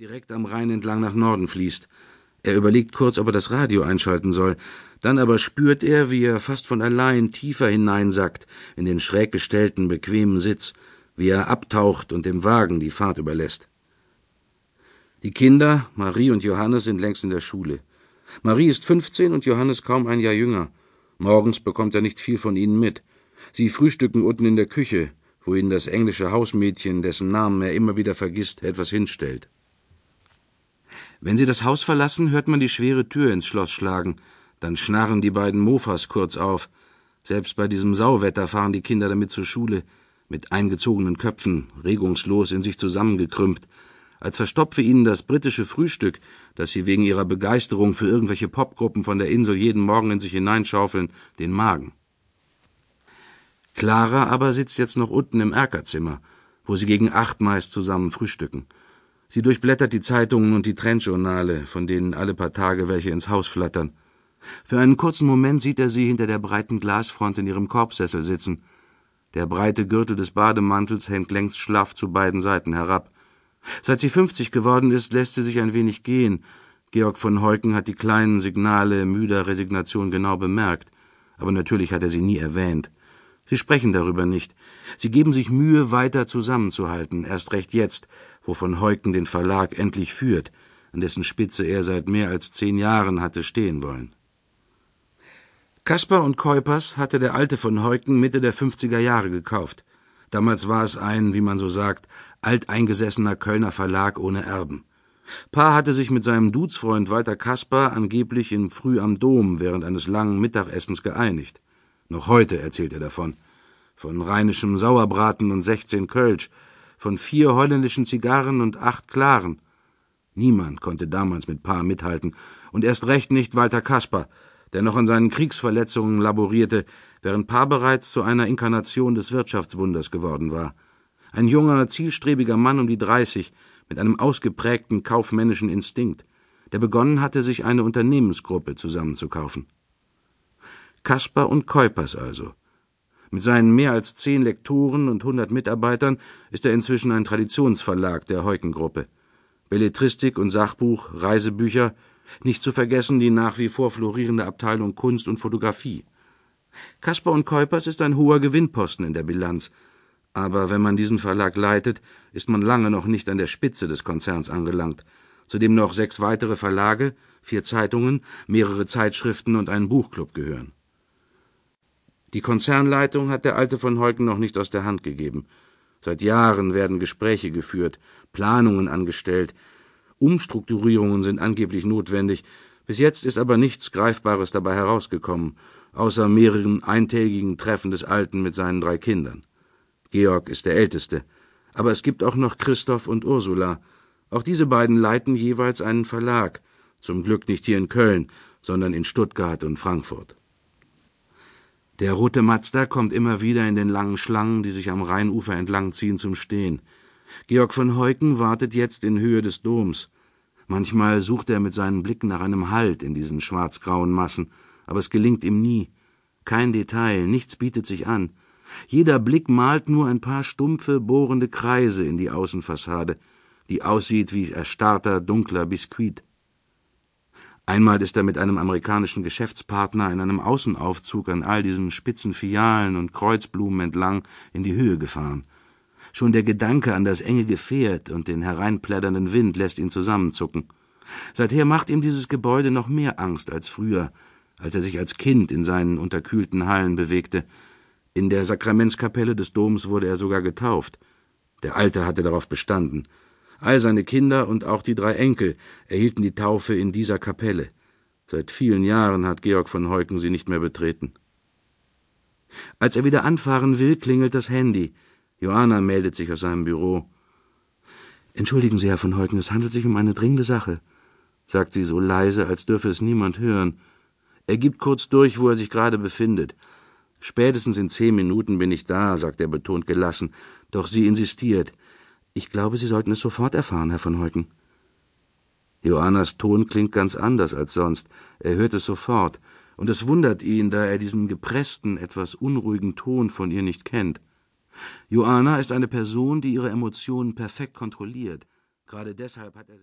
direkt am Rhein entlang nach Norden fließt. Er überlegt kurz, ob er das Radio einschalten soll. Dann aber spürt er, wie er fast von allein tiefer hineinsackt in den schräg gestellten, bequemen Sitz, wie er abtaucht und dem Wagen die Fahrt überlässt. Die Kinder, Marie und Johannes, sind längst in der Schule. Marie ist 15 und Johannes kaum ein Jahr jünger. Morgens bekommt er nicht viel von ihnen mit. Sie frühstücken unten in der Küche, wo ihnen das englische Hausmädchen, dessen Namen er immer wieder vergisst, etwas hinstellt. Wenn sie das Haus verlassen, hört man die schwere Tür ins Schloss schlagen. Dann schnarren die beiden Mofas kurz auf. Selbst bei diesem Sauwetter fahren die Kinder damit zur Schule, mit eingezogenen Köpfen, regungslos in sich zusammengekrümmt, als verstopfe ihnen das britische Frühstück, das sie wegen ihrer Begeisterung für irgendwelche Popgruppen von der Insel jeden Morgen in sich hineinschaufeln, den Magen. Clara aber sitzt jetzt noch unten im Erkerzimmer, wo sie gegen acht meist zusammen frühstücken. Sie durchblättert die Zeitungen und die Trendjournale, von denen alle paar Tage welche ins Haus flattern. Für einen kurzen Moment sieht er sie hinter der breiten Glasfront in ihrem Korbsessel sitzen. Der breite Gürtel des Bademantels hängt längst schlaff zu beiden Seiten herab. Seit sie fünfzig geworden ist, lässt sie sich ein wenig gehen. Georg von Heuken hat die kleinen Signale müder Resignation genau bemerkt, aber natürlich hat er sie nie erwähnt. Sie sprechen darüber nicht. Sie geben sich Mühe, weiter zusammenzuhalten, erst recht jetzt, wo von Heuken den Verlag endlich führt, an dessen Spitze er seit mehr als zehn Jahren hatte stehen wollen. Kaspar und Keupers hatte der Alte von Heuken Mitte der 50er Jahre gekauft. Damals war es ein, wie man so sagt, alteingesessener Kölner Verlag ohne Erben. Paar hatte sich mit seinem Duzfreund Walter Kaspar angeblich in Früh am Dom während eines langen Mittagessens geeinigt. Noch heute erzählt er davon. Von rheinischem Sauerbraten und sechzehn Kölsch, von vier holländischen Zigarren und acht Klaren. Niemand konnte damals mit Paar mithalten, und erst recht nicht Walter Kasper, der noch an seinen Kriegsverletzungen laborierte, während Paar bereits zu einer Inkarnation des Wirtschaftswunders geworden war. Ein junger, zielstrebiger Mann um die dreißig, mit einem ausgeprägten kaufmännischen Instinkt, der begonnen hatte, sich eine Unternehmensgruppe zusammenzukaufen. Kaspar und Keupers also. Mit seinen mehr als zehn Lektoren und hundert Mitarbeitern ist er inzwischen ein Traditionsverlag der Heukengruppe. Belletristik und Sachbuch, Reisebücher, nicht zu vergessen die nach wie vor florierende Abteilung Kunst und Fotografie. Kaspar und Keupers ist ein hoher Gewinnposten in der Bilanz, aber wenn man diesen Verlag leitet, ist man lange noch nicht an der Spitze des Konzerns angelangt, zu dem noch sechs weitere Verlage, vier Zeitungen, mehrere Zeitschriften und ein Buchclub gehören. Die Konzernleitung hat der Alte von Heuken noch nicht aus der Hand gegeben. Seit Jahren werden Gespräche geführt, Planungen angestellt, Umstrukturierungen sind angeblich notwendig, bis jetzt ist aber nichts Greifbares dabei herausgekommen, außer mehreren eintägigen Treffen des Alten mit seinen drei Kindern. Georg ist der Älteste, aber es gibt auch noch Christoph und Ursula. Auch diese beiden leiten jeweils einen Verlag, zum Glück nicht hier in Köln, sondern in Stuttgart und Frankfurt. Der rote Mazda kommt immer wieder in den langen Schlangen, die sich am Rheinufer entlangziehen, zum Stehen. Georg von Heuken wartet jetzt in Höhe des Doms. Manchmal sucht er mit seinen Blicken nach einem Halt in diesen schwarzgrauen Massen, aber es gelingt ihm nie. Kein Detail, nichts bietet sich an. Jeder Blick malt nur ein paar stumpfe, bohrende Kreise in die Außenfassade, die aussieht wie erstarrter, dunkler Biskuit. Einmal ist er mit einem amerikanischen Geschäftspartner in einem Außenaufzug an all diesen spitzen Fialen und Kreuzblumen entlang in die Höhe gefahren. Schon der Gedanke an das enge Gefährt und den hereinplätternden Wind lässt ihn zusammenzucken. Seither macht ihm dieses Gebäude noch mehr Angst als früher, als er sich als Kind in seinen unterkühlten Hallen bewegte. In der Sakramentskapelle des Doms wurde er sogar getauft. Der Alte hatte darauf bestanden. All seine Kinder und auch die drei Enkel erhielten die Taufe in dieser Kapelle. Seit vielen Jahren hat Georg von Heuken sie nicht mehr betreten. Als er wieder anfahren will, klingelt das Handy. Johanna meldet sich aus seinem Büro. Entschuldigen Sie, Herr von Heuken, es handelt sich um eine dringende Sache, sagt sie so leise, als dürfe es niemand hören. Er gibt kurz durch, wo er sich gerade befindet. Spätestens in zehn Minuten bin ich da, sagt er betont gelassen, doch sie insistiert. Ich glaube, Sie sollten es sofort erfahren, Herr von Heuken. Johannas Ton klingt ganz anders als sonst. Er hört es sofort, und es wundert ihn, da er diesen gepressten, etwas unruhigen Ton von ihr nicht kennt. Johanna ist eine Person, die ihre Emotionen perfekt kontrolliert. Gerade deshalb hat er sie